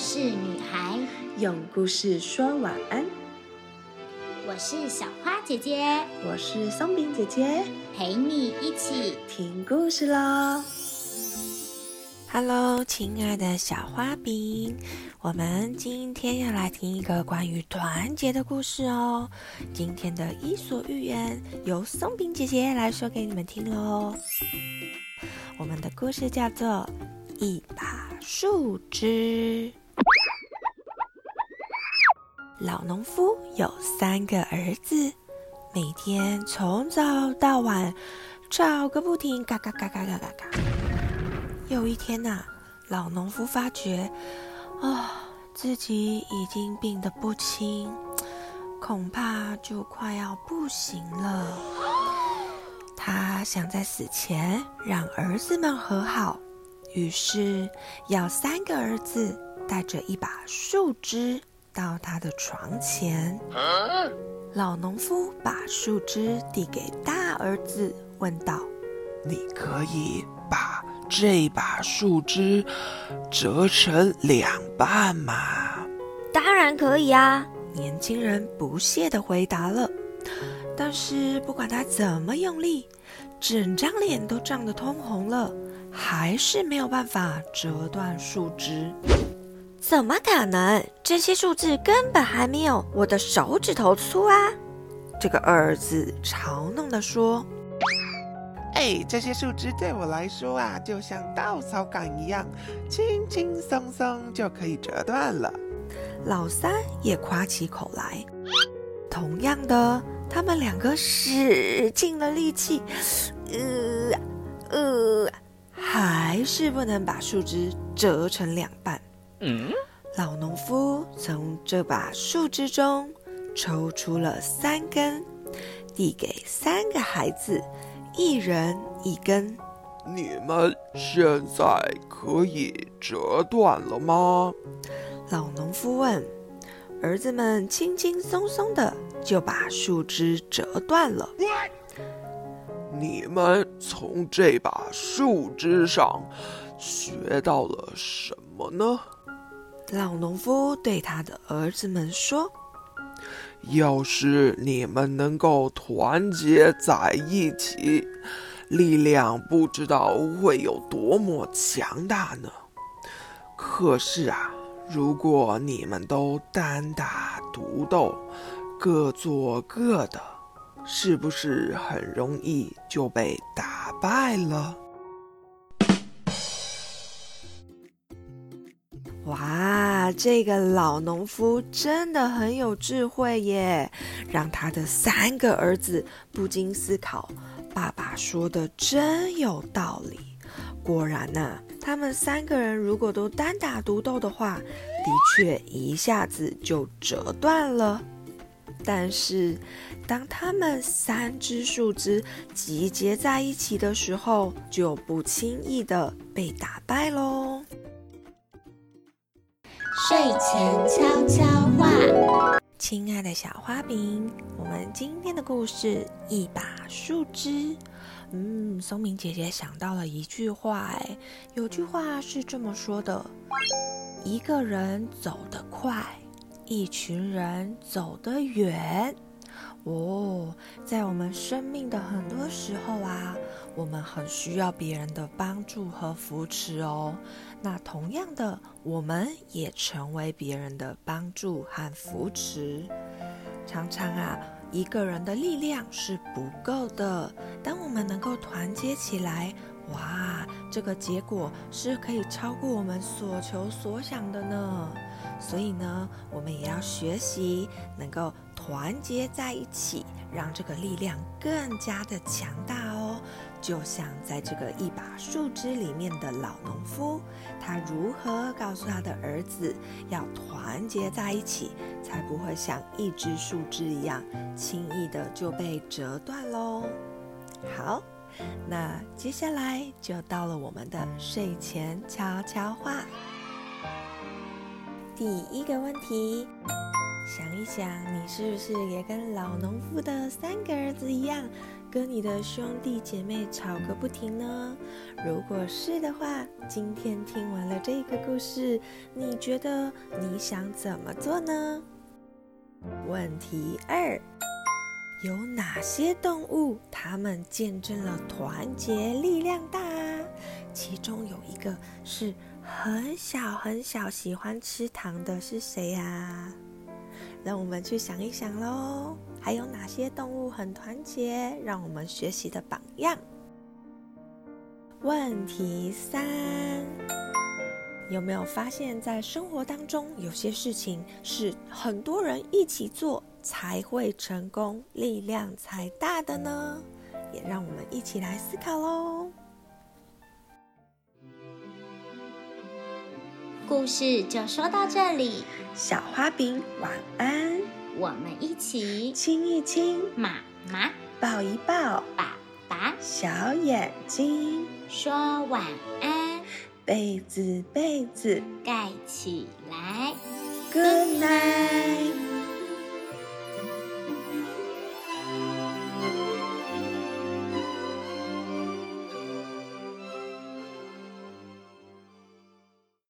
事女孩，用故事说晚安。我是小花姐姐，我是松饼姐姐，陪你一起听故事喽。Hello，亲爱的小花饼，我们今天要来听一个关于团结的故事哦。今天的伊索寓言由松饼姐姐来说给你们听喽。我们的故事叫做《一把树枝》。老农夫有三个儿子，每天从早到晚吵个不停，嘎嘎嘎嘎嘎嘎嘎。有一天呐，老农夫发觉，啊，自己已经病得不轻，恐怕就快要不行了。他想在死前让儿子们和好，于是要三个儿子带着一把树枝到他的床前。老农夫把树枝递给大儿子，问道：“你可以把？”这把树枝折成两半吗？当然可以啊！年轻人不屑地回答了。但是不管他怎么用力，整张脸都涨得通红了，还是没有办法折断树枝。怎么可能？这些树枝根本还没有我的手指头粗啊！这个儿子嘲弄地说。哎，这些树枝对我来说啊，就像稻草杆一样，轻轻松松就可以折断了。老三也夸起口来。同样的，他们两个使尽了力气，呃呃，还是不能把树枝折成两半。嗯，老农夫从这把树枝中抽出了三根，递给三个孩子。一人一根，你们现在可以折断了吗？老农夫问。儿子们轻轻松松的就把树枝折断了。你们从这把树枝上学到了什么呢？老农夫对他的儿子们说。要是你们能够团结在一起，力量不知道会有多么强大呢。可是啊，如果你们都单打独斗，各做各的，是不是很容易就被打败了？哇，这个老农夫真的很有智慧耶，让他的三个儿子不禁思考：爸爸说的真有道理。果然呐，他们三个人如果都单打独斗的话，的确一下子就折断了。但是，当他们三只树枝集结在一起的时候，就不轻易的被打败喽。睡前悄悄话，亲爱的小花饼，我们今天的故事一把树枝。嗯，松明姐姐想到了一句话，哎，有句话是这么说的：一个人走得快，一群人走得远。哦，在我们生命的很多时候啊，我们很需要别人的帮助和扶持哦。那同样的，我们也成为别人的帮助和扶持。常常啊，一个人的力量是不够的。当我们能够团结起来，哇，这个结果是可以超过我们所求所想的呢。所以呢，我们也要学习能够。团结在一起，让这个力量更加的强大哦。就像在这个一把树枝里面的老农夫，他如何告诉他的儿子要团结在一起，才不会像一只树枝一样轻易的就被折断喽？好，那接下来就到了我们的睡前悄悄话。第一个问题。想一想，你是不是也跟老农夫的三个儿子一样，跟你的兄弟姐妹吵个不停呢？如果是的话，今天听完了这个故事，你觉得你想怎么做呢？问题二：有哪些动物它们见证了团结力量大？其中有一个是很小很小，喜欢吃糖的是谁呀？让我们去想一想喽。还有哪些动物很团结，让我们学习的榜样？问题三：有没有发现，在生活当中，有些事情是很多人一起做才会成功，力量才大的呢？也让我们一起来思考喽。故事就说到这里，小花饼晚安，我们一起亲一亲，妈妈抱一抱，爸爸小眼睛，说晚安，被子被子盖起来。，Good night。